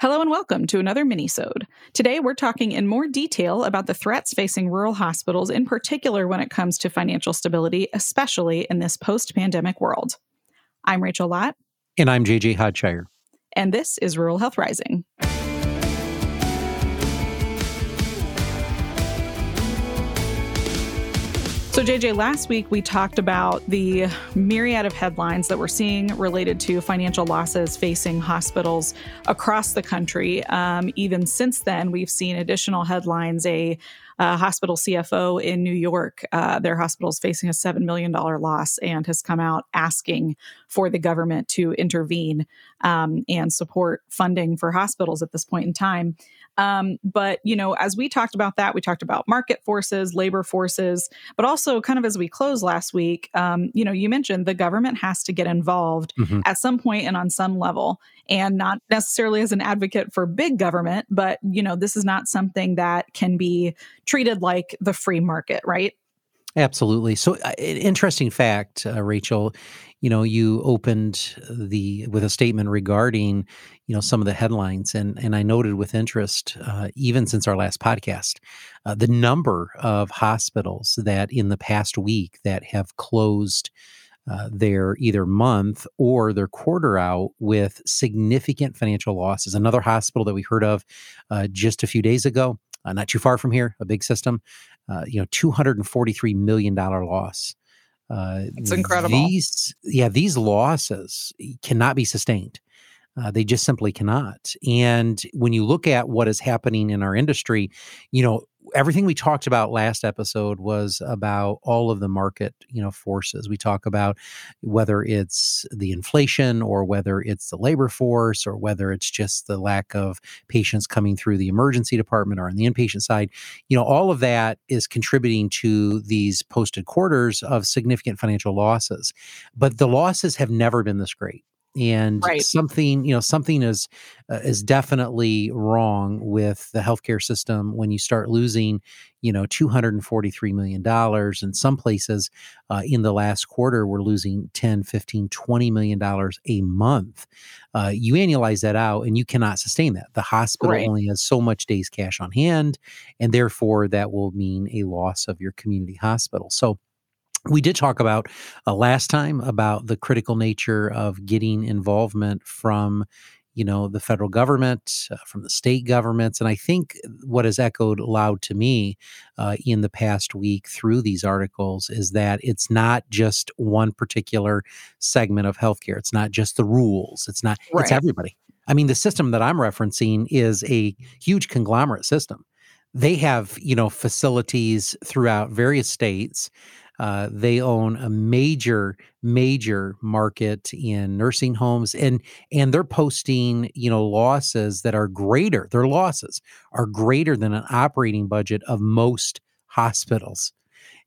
Hello and welcome to another minisode. Today we're talking in more detail about the threats facing rural hospitals, in particular when it comes to financial stability, especially in this post-pandemic world. I'm Rachel Lott. And I'm JJ Hodshire. And this is Rural Health Rising. So, JJ, last week we talked about the myriad of headlines that we're seeing related to financial losses facing hospitals across the country. Um, even since then, we've seen additional headlines. A uh, hospital CFO in New York, uh, their hospital is facing a $7 million loss and has come out asking for the government to intervene um, and support funding for hospitals at this point in time. Um, but, you know, as we talked about that, we talked about market forces, labor forces, but also kind of as we closed last week, um, you know, you mentioned the government has to get involved mm-hmm. at some point and on some level, and not necessarily as an advocate for big government, but, you know, this is not something that can be treated like the free market, right? Absolutely. So, uh, interesting fact, uh, Rachel. You know, you opened the with a statement regarding, you know, some of the headlines, and and I noted with interest, uh, even since our last podcast, uh, the number of hospitals that in the past week that have closed. Uh, their either month or their quarter out with significant financial losses. Another hospital that we heard of uh, just a few days ago, uh, not too far from here, a big system, uh, you know, two hundred and forty-three million dollar loss. Uh, it's incredible. These, yeah, these losses cannot be sustained. Uh, they just simply cannot. And when you look at what is happening in our industry, you know, everything we talked about last episode was about all of the market you know forces. We talk about whether it's the inflation or whether it's the labor force or whether it's just the lack of patients coming through the emergency department or on the inpatient side. You know all of that is contributing to these posted quarters of significant financial losses. But the losses have never been this great and right. something you know something is uh, is definitely wrong with the healthcare system when you start losing you know 243 million dollars in some places uh, in the last quarter we're losing 10 15 20 million dollars a month uh, you annualize that out and you cannot sustain that the hospital right. only has so much days cash on hand and therefore that will mean a loss of your community hospital so we did talk about uh, last time about the critical nature of getting involvement from you know the federal government uh, from the state governments and i think what has echoed loud to me uh, in the past week through these articles is that it's not just one particular segment of healthcare. It's not just the rules. It's not right. it's everybody. I mean the system that i'm referencing is a huge conglomerate system. They have you know facilities throughout various states uh, they own a major, major market in nursing homes, and and they're posting, you know, losses that are greater. Their losses are greater than an operating budget of most hospitals.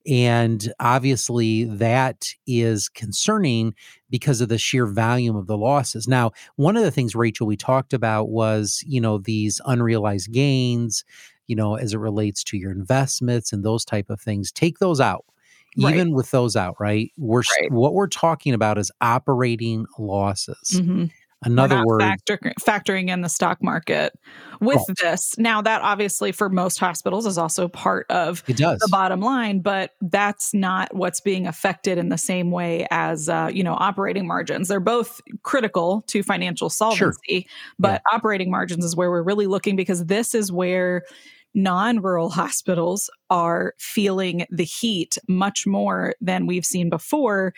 And obviously, that is concerning because of the sheer volume of the losses. Now, one of the things, Rachel, we talked about was, you know, these unrealized gains, you know, as it relates to your investments and those type of things. Take those out even right. with those out, right? We're right. what we're talking about is operating losses. Mm-hmm. Another word factor, factoring in the stock market with oh. this. Now that obviously for most hospitals is also part of it does. the bottom line, but that's not what's being affected in the same way as uh, you know operating margins. They're both critical to financial solvency, sure. but yeah. operating margins is where we're really looking because this is where non rural hospitals are feeling the heat much more than we've seen before.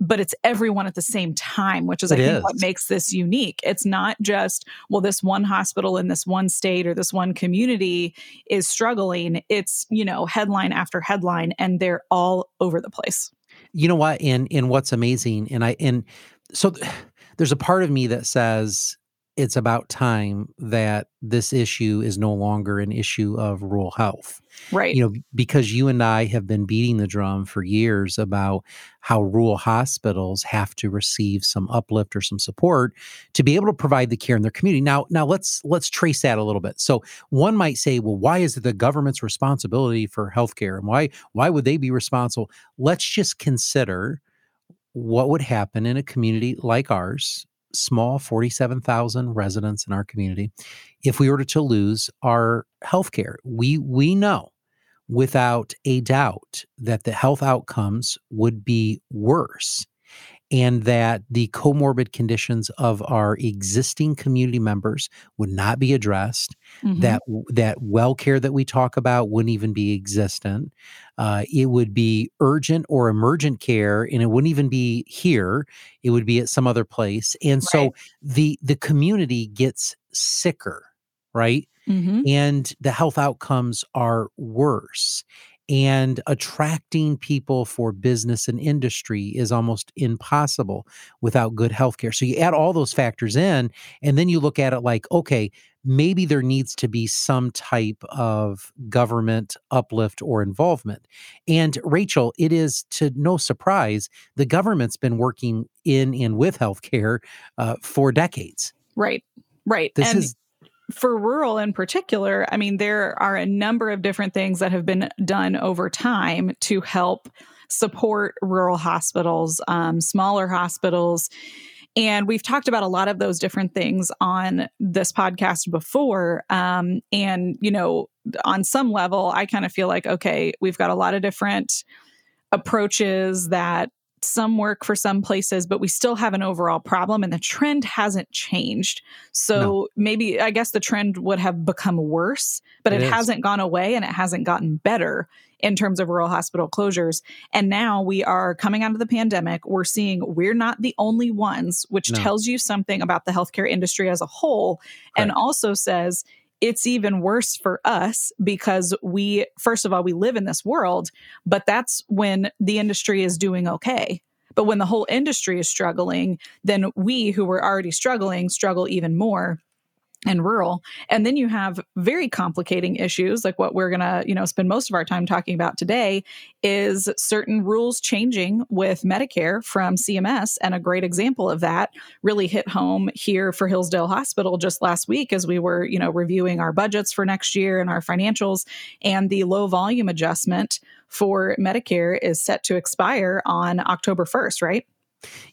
But it's everyone at the same time, which is, it I think, is. what makes this unique. It's not just, well, this one hospital in this one state or this one community is struggling. It's, you know, headline after headline, and they're all over the place. You know what? And and what's amazing, and I and so th- there's a part of me that says it's about time that this issue is no longer an issue of rural health. Right. You know, because you and I have been beating the drum for years about how rural hospitals have to receive some uplift or some support to be able to provide the care in their community. Now, now let's let's trace that a little bit. So one might say, well, why is it the government's responsibility for healthcare? And why why would they be responsible? Let's just consider what would happen in a community like ours small 47,000 residents in our community, if we were to lose our health care, we we know without a doubt that the health outcomes would be worse and that the comorbid conditions of our existing community members would not be addressed mm-hmm. that that well care that we talk about wouldn't even be existent uh, it would be urgent or emergent care and it wouldn't even be here it would be at some other place and right. so the the community gets sicker right mm-hmm. and the health outcomes are worse and attracting people for business and industry is almost impossible without good healthcare. So you add all those factors in, and then you look at it like, okay, maybe there needs to be some type of government uplift or involvement. And Rachel, it is to no surprise, the government's been working in and with healthcare uh, for decades. Right. Right. This and is for rural in particular, I mean, there are a number of different things that have been done over time to help support rural hospitals, um, smaller hospitals. And we've talked about a lot of those different things on this podcast before. Um, and, you know, on some level, I kind of feel like, okay, we've got a lot of different approaches that some work for some places, but we still have an overall problem and the trend hasn't changed. So no. maybe, I guess the trend would have become worse, but it, it hasn't gone away and it hasn't gotten better in terms of rural hospital closures. And now we are coming out of the pandemic. We're seeing we're not the only ones, which no. tells you something about the healthcare industry as a whole, and also says it's even worse for us because we, first of all, we live in this world, but that's when the industry is doing okay. But when the whole industry is struggling, then we who were already struggling struggle even more and rural. And then you have very complicating issues like what we're going to you know spend most of our time talking about today is certain rules changing with medicare from cms and a great example of that really hit home here for hillsdale hospital just last week as we were you know reviewing our budgets for next year and our financials. And the low volume adjustment for medicare is set to expire on october 1st right?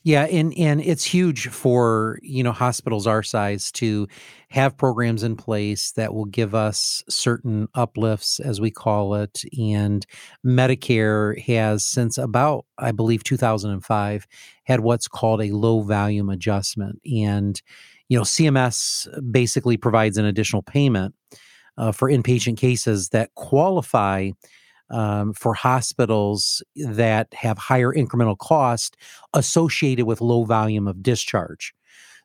Yeah, and and it's huge for you know hospitals our size to have programs in place that will give us certain uplifts, as we call it. And Medicare has since about I believe 2005 had what's called a low volume adjustment, and you know CMS basically provides an additional payment uh, for inpatient cases that qualify um, for hospitals that have higher incremental cost associated with low volume of discharge.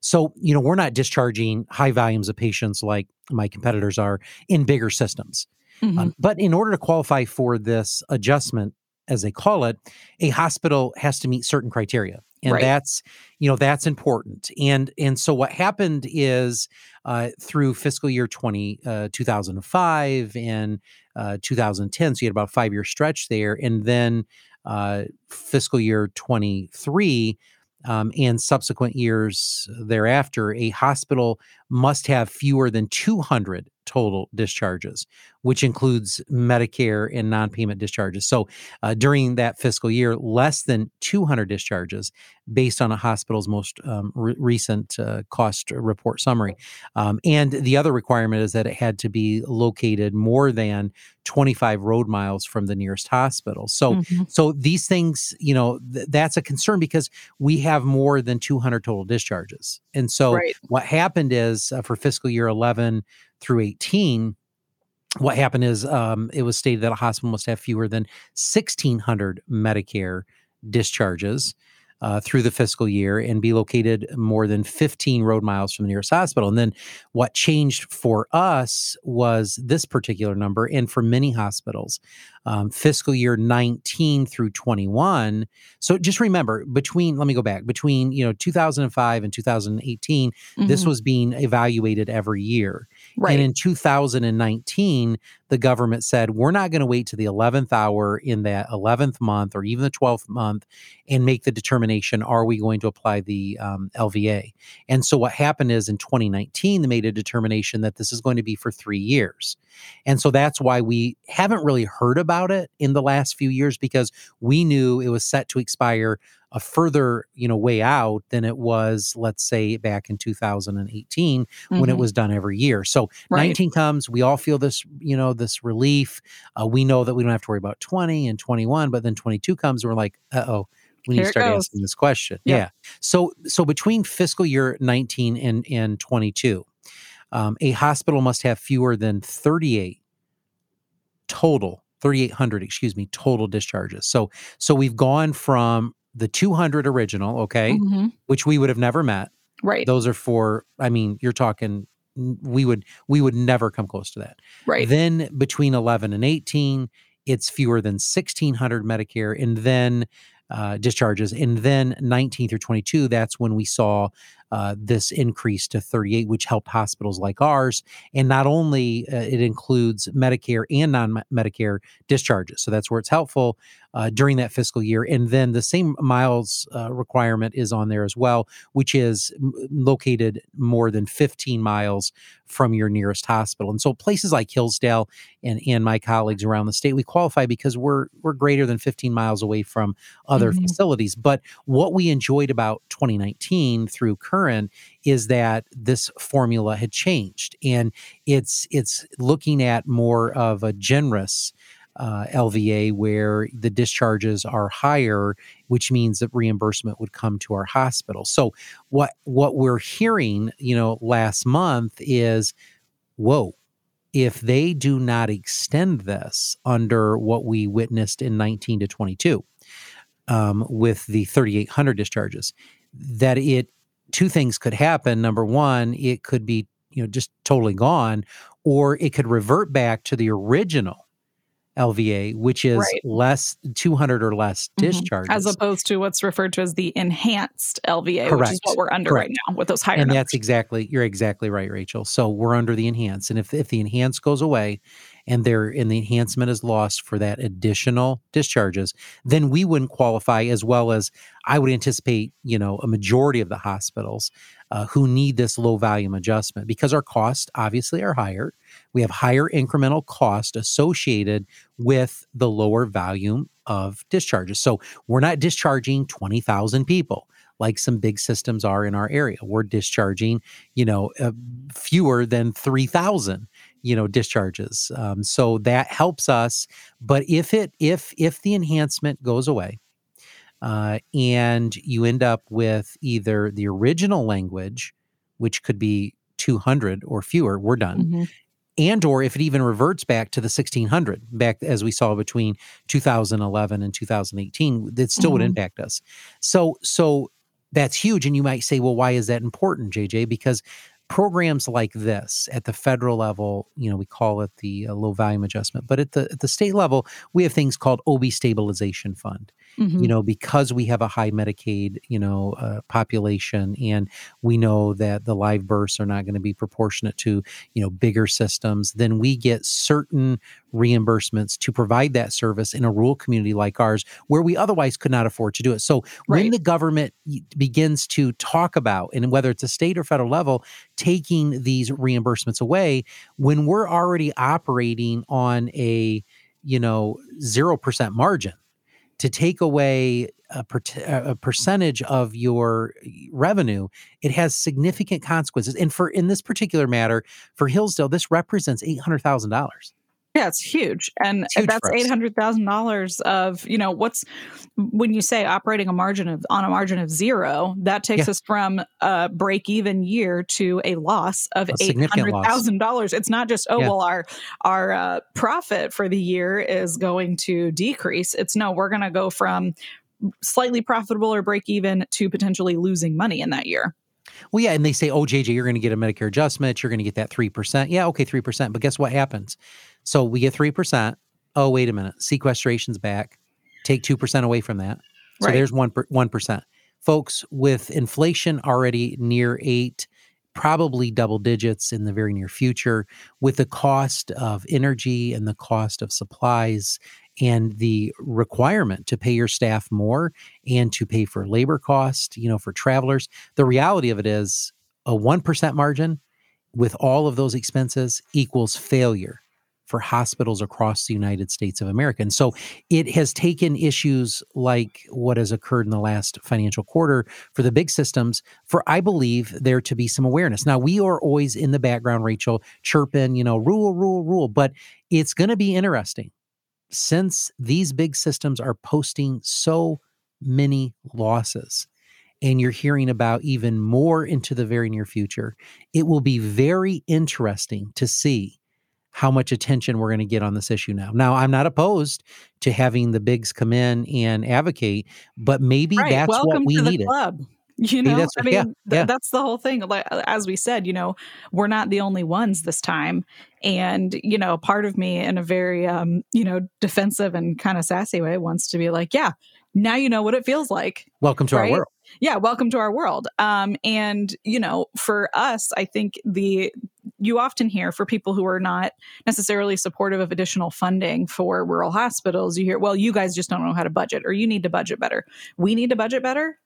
So, you know, we're not discharging high volumes of patients like my competitors are in bigger systems. Mm-hmm. Um, but in order to qualify for this adjustment, as they call it, a hospital has to meet certain criteria and right. that's you know that's important and and so what happened is uh, through fiscal year 20 uh, 2005 and uh, 2010 so you had about a five year stretch there and then uh, fiscal year 23 um, and subsequent years thereafter, a hospital must have fewer than 200 total discharges, which includes Medicare and non payment discharges. So uh, during that fiscal year, less than 200 discharges based on a hospital's most um, re- recent uh, cost report summary. Um, and the other requirement is that it had to be located more than 25 road miles from the nearest hospital. So, mm-hmm. so these things, you know, th- that's a concern because we have more than 200 total discharges. And so right. what happened is uh, for fiscal year 11 through 18, what happened is um, it was stated that a hospital must have fewer than 1,600 Medicare discharges uh, through the fiscal year and be located more than 15 road miles from the nearest hospital. And then what changed for us was this particular number, and for many hospitals, um, fiscal year 19 through 21. So just remember, between let me go back between you know 2005 and 2018, mm-hmm. this was being evaluated every year. Right. And in 2019, the government said, we're not going to wait to the 11th hour in that 11th month or even the 12th month and make the determination, are we going to apply the um, LVA? And so what happened is in 2019, they made a determination that this is going to be for three years. And so that's why we haven't really heard about it in the last few years because we knew it was set to expire a further you know way out than it was let's say back in 2018 mm-hmm. when it mm-hmm. was done every year so right. 19 comes we all feel this you know this relief uh, we know that we don't have to worry about 20 and 21 but then 22 comes and we're like uh-oh we need to start asking this question yeah. yeah so so between fiscal year 19 and and 22 um, a hospital must have fewer than 38 total 3800 excuse me total discharges so so we've gone from the 200 original okay mm-hmm. which we would have never met right those are for i mean you're talking we would we would never come close to that right then between 11 and 18 it's fewer than 1600 medicare and then uh, discharges. And then 19 through 22, that's when we saw uh, this increase to 38, which helped hospitals like ours. And not only uh, it includes Medicare and non-Medicare discharges, so that's where it's helpful uh, during that fiscal year. And then the same miles uh, requirement is on there as well, which is m- located more than 15 miles from your nearest hospital. And so places like Hillsdale and and my colleagues around the state, we qualify because we're we're greater than 15 miles away from other mm-hmm. facilities. But what we enjoyed about 2019 through current is that this formula had changed and it's it's looking at more of a generous uh, LVA where the discharges are higher, which means that reimbursement would come to our hospital. So what what we're hearing, you know, last month is, whoa, if they do not extend this under what we witnessed in 19 to 22 um, with the 3,800 discharges, that it two things could happen. Number one, it could be you know just totally gone, or it could revert back to the original LVA, which is right. less 200 or less discharges, mm-hmm. as opposed to what's referred to as the enhanced LVA, Correct. which is what we're under Correct. right now with those higher. And numbers. that's exactly you're exactly right, Rachel. So we're under the enhanced, and if if the enhanced goes away, and there and the enhancement is lost for that additional discharges, then we wouldn't qualify as well as I would anticipate, you know, a majority of the hospitals uh, who need this low volume adjustment because our costs obviously are higher. We have higher incremental cost associated with the lower volume of discharges. So we're not discharging 20,000 people like some big systems are in our area. We're discharging, you know, uh, fewer than 3,000 you know discharges um, so that helps us but if it if if the enhancement goes away uh, and you end up with either the original language which could be 200 or fewer we're done mm-hmm. and or if it even reverts back to the 1600 back as we saw between 2011 and 2018 that still mm-hmm. would impact us so so that's huge and you might say well why is that important jj because programs like this at the federal level, you know, we call it the uh, low volume adjustment, but at the at the state level, we have things called OB stabilization fund. Mm-hmm. You know, because we have a high Medicaid, you know, uh, population, and we know that the live births are not going to be proportionate to, you know, bigger systems, then we get certain reimbursements to provide that service in a rural community like ours where we otherwise could not afford to do it. So right. when the government begins to talk about, and whether it's a state or federal level, taking these reimbursements away, when we're already operating on a, you know, 0% margin, to take away a, per- a, percentage of your eh, revenue, it has significant consequences. And for in this particular matter, for Hillsdale, this represents eight hundred thousand dollars. Yeah, it's huge. And huge that's eight hundred thousand dollars of, you know, what's when you say operating a margin of on a margin of zero, that takes yeah. us from a break even year to a loss of eight hundred thousand dollars. It's not just, oh yeah. well, our our uh, profit for the year is going to decrease. It's no, we're gonna go from slightly profitable or break even to potentially losing money in that year. Well, yeah, and they say, "Oh, JJ, you're going to get a Medicare adjustment. You're going to get that three percent." Yeah, okay, three percent. But guess what happens? So we get 3%. Oh, wait a minute. Sequestration's back. Take 2% away from that. So right. there's 1 1%. Folks, with inflation already near 8 probably double digits in the very near future with the cost of energy and the cost of supplies and the requirement to pay your staff more and to pay for labor cost, you know, for travelers. The reality of it is a 1% margin with all of those expenses equals failure for hospitals across the United States of America. And so it has taken issues like what has occurred in the last financial quarter for the big systems for, I believe, there to be some awareness. Now, we are always in the background, Rachel, chirping, you know, rule, rule, rule, but it's going to be interesting since these big systems are posting so many losses and you're hearing about even more into the very near future, it will be very interesting to see how much attention we're going to get on this issue now. Now, I'm not opposed to having the bigs come in and advocate, but maybe right. that's Welcome what we need. Club. You know, that's, I mean, yeah, th- yeah. that's the whole thing. Like, as we said, you know, we're not the only ones this time. And, you know, part of me in a very, um, you know, defensive and kind of sassy way wants to be like, yeah, now you know what it feels like. Welcome to right? our world. Yeah, welcome to our world. Um, and you know, for us, I think the you often hear for people who are not necessarily supportive of additional funding for rural hospitals, you hear, well, you guys just don't know how to budget, or you need to budget better. We need to budget better.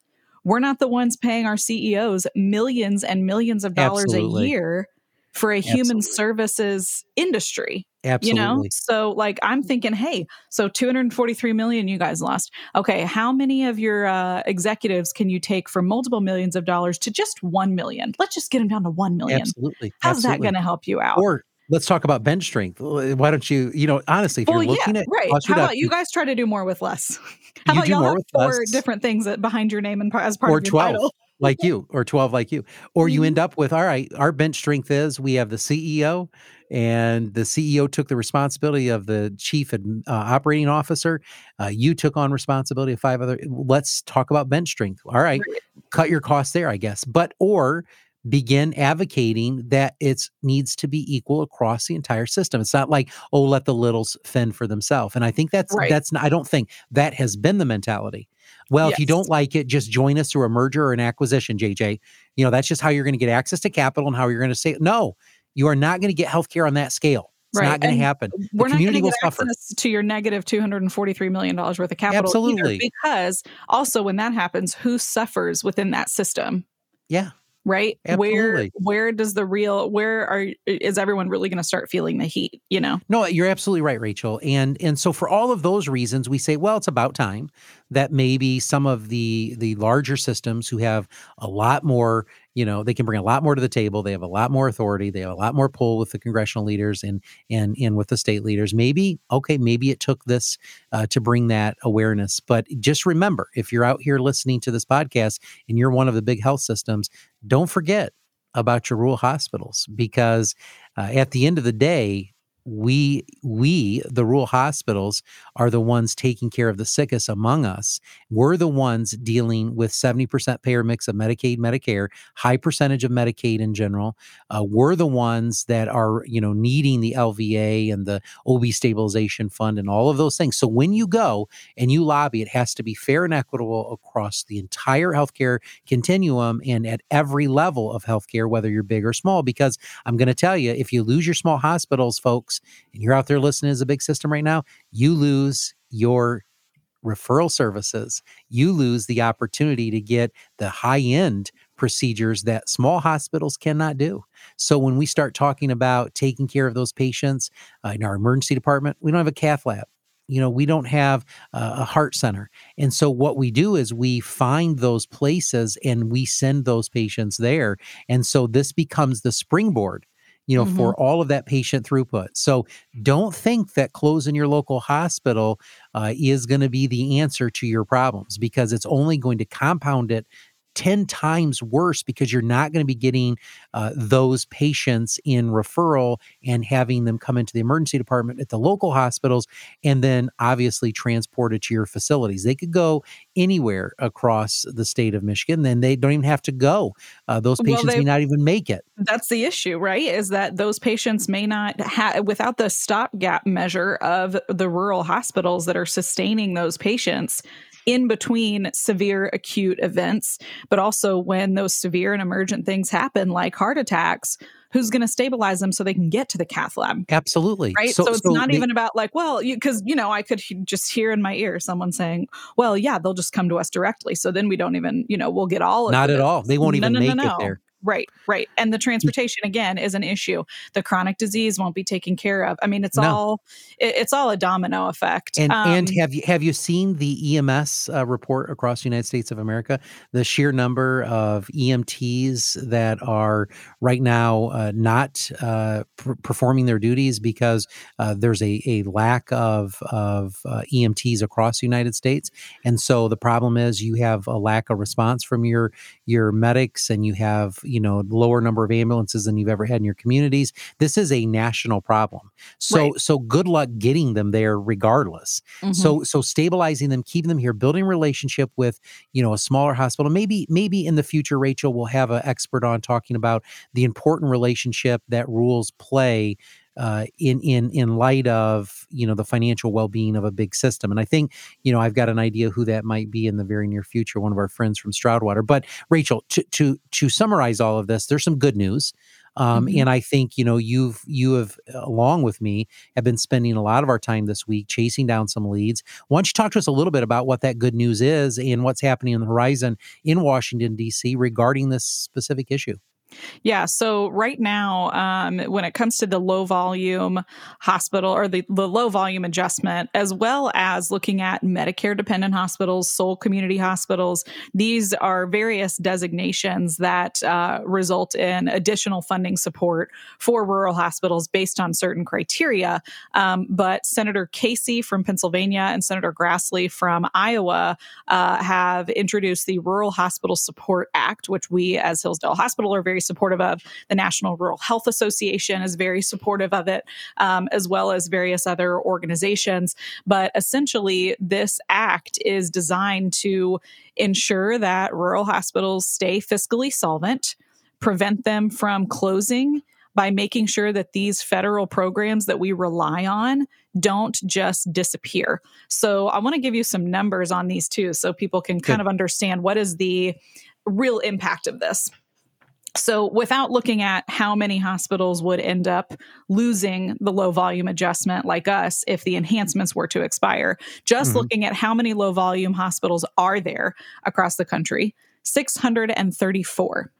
We're not the ones paying our CEOs millions and millions of dollars Absolutely. a year for a human services industry. Absolutely. You know? So like I'm thinking, hey, so 243 million you guys lost. Okay, how many of your uh, executives can you take from multiple millions of dollars to just 1 million? Let's just get them down to 1 million. Absolutely. How's Absolutely. that going to help you out? Or let's talk about bench strength. Why don't you, you know, honestly, if well, you're looking yeah, at right. How about you guys try to do more with less? How You about y'all more have four less. different things that behind your name and as part or of your 12 title? like you or 12 like you or you end up with all right our bench strength is we have the ceo and the ceo took the responsibility of the chief uh, operating officer uh, you took on responsibility of five other let's talk about bench strength all Right. cut your costs there i guess but or begin advocating that it needs to be equal across the entire system it's not like oh let the littles fend for themselves and i think that's Right. that's not, i don't think that has been the mentality well, if you don't like it, just join us through a merger or an acquisition, JJ. You know, that's just how you're going to get access to capital and how you're going to say, no, you are not going to get healthcare on that scale. It's Right, not going to happen. We're not going to will get suffer. access to your negative $243 million worth of capital. Absolutely. because also when that happens, who suffers within that system? Yeah. Right where where does the real where are is everyone really going to start feeling the heat you know No, you're absolutely right, Rachel. And and so for all of those reasons, we say, well, it's about time that maybe some of the the larger systems who have a lot more, you know, they can bring a lot more to the table. They have a lot more authority. They have a lot more pull with the congressional leaders and and and with the state leaders. Maybe okay, maybe it took this uh, to bring that awareness. But just remember, if you're out here listening to this podcast and you're one of the big health systems, don't forget about your rural hospitals because uh, at the end of the day we we the rural hospitals are the ones taking care of the sickest among us. We're the ones dealing with 70% payer mix of medicaid medicare high percentage of medicaid in general. Uh, we're the ones that are you know needing the lva and the ob stabilization fund and all of those things. So when you go and you lobby it has to be fair and equitable across the entire healthcare continuum and at every level of healthcare whether you're big or small because i'm going to tell you if you lose your small hospitals folks and you're out there listening as a big system right now, you lose your referral services. You lose the opportunity to get the high end procedures that small hospitals cannot do. So when we start talking about taking care of those patients uh, in our emergency department, we don't have a cath lab. You know, we don't have uh, a heart center. And so what we do is we find those places and we send those patients there. And so this becomes the springboard you know, Mhm. for all of that patient throughput. So don't think that closing your local hospital uh, is going to be the answer to your problems because it's only going to compound it 10 times worse because you're not going to be getting uh, those patients in referral and having them come into the emergency department at the local hospitals and then obviously transported to your facilities. They could go anywhere across the state of Michigan, then they don't even have to go. Uh, those Well, patients they- may not even make it. that's the issue right is that those patients may not have without the stopgap measure of the rural hospitals that are sustaining those patients in between severe acute events but also when those severe and emergent things happen like heart attacks who's going to stabilize them so they can get to the cath lab Absolutely. right so, it's not the- even about like well because you, know i could he- just hear in my ear someone saying well yeah they'll just come to us directly so then we don't even you know we'll get all of Not at all. They won't even no, no, make no. it there. Right, right. And the transportation again is an issue. The chronic disease won't be taken care of. I mean, it's no. all it, it's all a domino effect. And um, and have you have you seen the EMS uh, report across the United States of America? The sheer number of EMTs that are right now uh, not uh, pr- performing their duties because uh, there's a, a lack of of uh, EMTs across the United States, and so the problem is you have a lack of response from your your medics, and you have you know lower number of ambulances than you've ever had in your communities this is a national problem so right. so good luck getting them there regardless mm-hmm. so so stabilizing them keeping them here building relationship with you know a smaller hospital maybe maybe in the future rachel will have an expert on talking about the important relationship that rules play uh, in in in light of you know the financial well being of a big system. And I think you know I've got an idea who that might be in the very near future. One of our friends from Stroudwater. But Rachel, to to to summarize all of this, there's some good news. Um, mm-hmm. And I think you know you've you have along with me have been spending a lot of our time this week chasing down some leads. Why don't you talk to us a little bit about what that good news is and what's happening on the horizon in Washington D.C. regarding this specific issue? Yeah. So right now, um, when it comes to the low volume hospital or the, the low volume adjustment, as well as looking at Medicare dependent hospitals, sole community hospitals, these are various designations that uh, result in additional funding support for rural hospitals based on certain criteria. Um, but Senator Casey from Pennsylvania and Senator Grassley from Iowa uh, have introduced the Rural Hospital Support Act, which we as Hillsdale Hospital are very very supportive of. The National Rural Health Association is very supportive of it, um, as well as various other organizations. But essentially, this act is designed to ensure that rural hospitals stay fiscally solvent, prevent them from closing by making sure that these federal programs that we rely on don't just disappear. So I want to give you some numbers on these too so people can kind Good. of understand what is the real impact of this. So, without looking at how many hospitals would end up losing the low volume adjustment like us if the enhancements were to expire, just mm-hmm. looking at how many low volume hospitals are there across the country 634.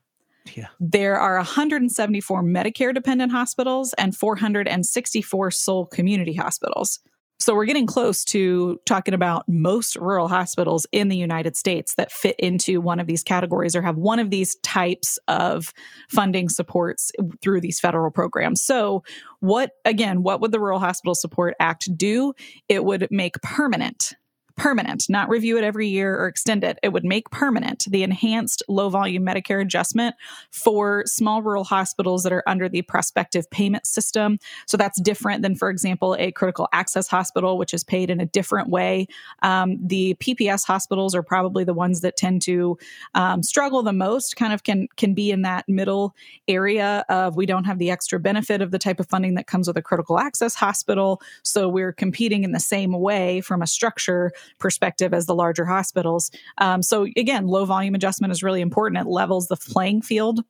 Yeah. There are 174 Medicare dependent hospitals and 464 sole community hospitals. So we're getting close to talking about most rural hospitals in the United States that fit into one of these categories or have one of these types of funding supports through these federal programs. So, what again, what would the Rural Hospital Support Act do? It would make permanent permanent, not review it every year or extend it. It would make permanent the enhanced low volume Medicare adjustment for small rural hospitals that are under the prospective payment system. So that's different than, for example, a critical access hospital, which is paid in a different way. Um, the PPS hospitals are probably the ones that tend to um, struggle the most, kind of can, can be in that middle area of we don't have the extra benefit of the type of funding that comes with a critical access hospital. So we're competing in the same way from a structure perspective as the larger hospitals. Um, so again, low volume adjustment is really important. It levels the playing field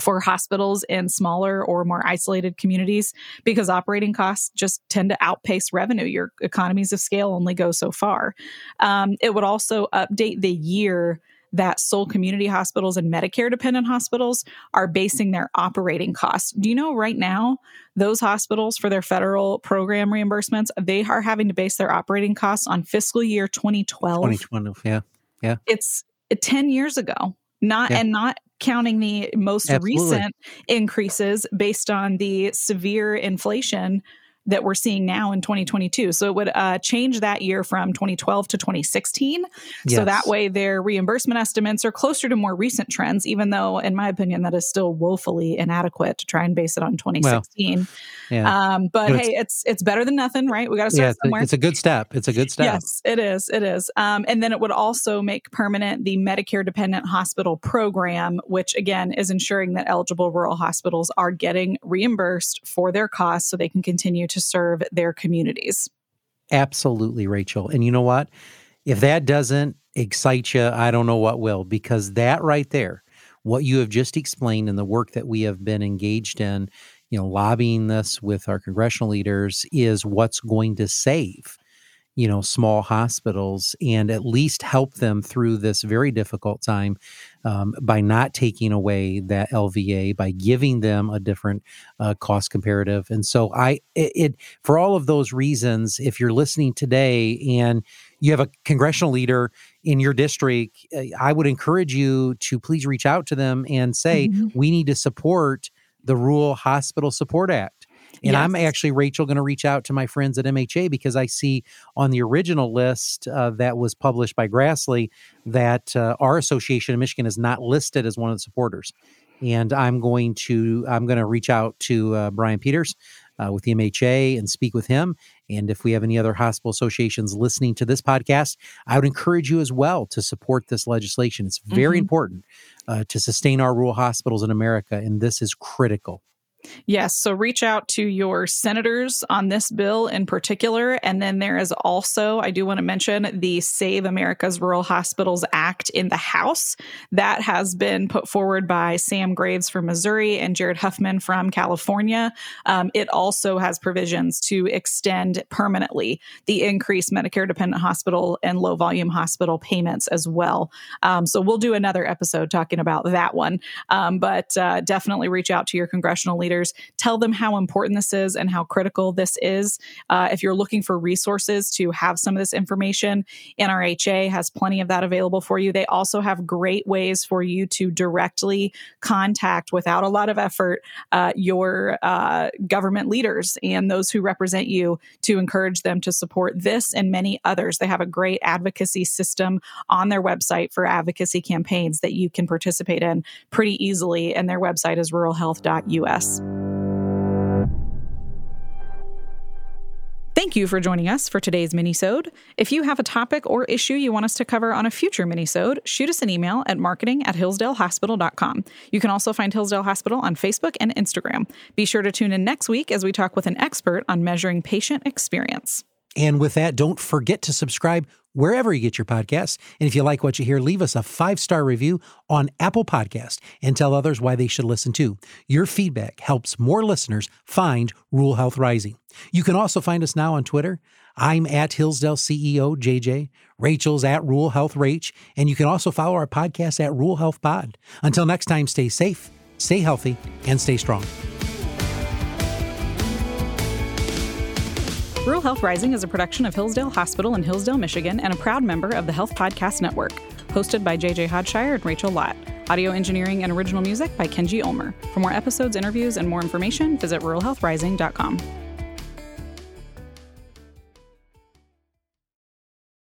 for hospitals in smaller or more isolated communities because operating costs just tend to outpace revenue. Your economies of scale only go so far. Um, it would also update the year that sole community hospitals and Medicare dependent hospitals are basing their operating costs. Do you know right now, those hospitals for their federal program reimbursements, they are having to base their operating costs on fiscal year 2012. 2012, yeah. Yeah. It's 10 years ago. Not yeah. and not counting the most Absolutely. recent increases based on the severe inflation that we're seeing now in 2022. So it would uh, change that year from 2012 to 2016. Yes. So that way their reimbursement estimates are closer to more recent trends, even though, in my opinion, that is still woefully inadequate to try and base it on 2016. Well, yeah. Um, but hey, it's it's better than nothing, right? We got to start yeah, somewhere. It's a good step. It's a good step. Yes, it is. It is. Um, and then it would also make permanent the Medicare dependent hospital program, which again is ensuring that eligible rural hospitals are getting reimbursed for their costs so they can continue to serve their communities. Absolutely, Rachel. And you know what? If that doesn't excite you, I don't know what will, because that right there, what you have just explained and the work that we have been engaged in you know, lobbying this with our congressional leaders is what's going to save, you know, small hospitals and at least help them through this very difficult time um, by not taking away that LVA, by giving them a different uh, cost comparative. And so, I it, it for all of those reasons, if you're listening today and you have a congressional leader in your district, uh, I would encourage you to please reach out to them and say, mm-hmm. we need to support the Rural Hospital Support Act. And yes. I'm actually, Rachel, going to reach out to my friends at MHA because I see on the original list uh, that was published by Grassley that uh, our association in Michigan is not listed as one of the supporters. And I'm going to I'm going to reach out to uh, Brian Peters uh, with the MHA and speak with him. And if we have any other hospital associations listening to this podcast, I would encourage you as well to support this legislation. It's very mm-hmm. important uh, to sustain our rural hospitals in America, and this is critical. Yes. So reach out to your senators on this bill in particular. And then there is also, I do want to mention the Save America's Rural Hospitals Act in the House that has been put forward by Sam Graves from Missouri and Jared Huffman from California. Um, it also has provisions to extend permanently the increased Medicare dependent hospital and low volume hospital payments as well. Um, so we'll do another episode talking about that one. Um, but uh, definitely reach out to your congressional leaders leaders, tell them how important this is and how critical this is. Uh, if you're looking for resources to have some of this information, NRHA has plenty of that available for you. They also have great ways for you to directly contact without a lot of effort uh, your uh, government leaders and those who represent you to encourage them to support this and many others. They have a great advocacy system on their website for advocacy campaigns that you can participate in pretty easily. And their website is ruralhealth.us. Thank you for joining us for today's minisode. If you have a topic or issue you want us to cover on a future minisode, shoot us an email at marketing at hillsdalehospital.com. You can also find Hillsdale Hospital on Facebook and Instagram. Be sure to tune in next week as we talk with an expert on measuring patient experience. And with that, don't forget to subscribe wherever you get your podcasts. And if you like what you hear, leave us a five star review on Apple Podcast and tell others why they should listen too. Your feedback helps more listeners find Rural Health Rising. You can also find us now on Twitter. I'm at Hillsdale CEO JJ. Rachel's at Rural Health Rach. And you can also follow our podcast at Rural Health Pod. Until next time, stay safe, stay healthy, and stay strong. Rural Health Rising is a production of Hillsdale Hospital in Hillsdale, Michigan, and a proud member of the Health Podcast Network. Hosted by JJ Hodshire and Rachel Lott. Audio engineering and original music by Kenji Ulmer. For more episodes, interviews, and more information, visit ruralhealthrising.com.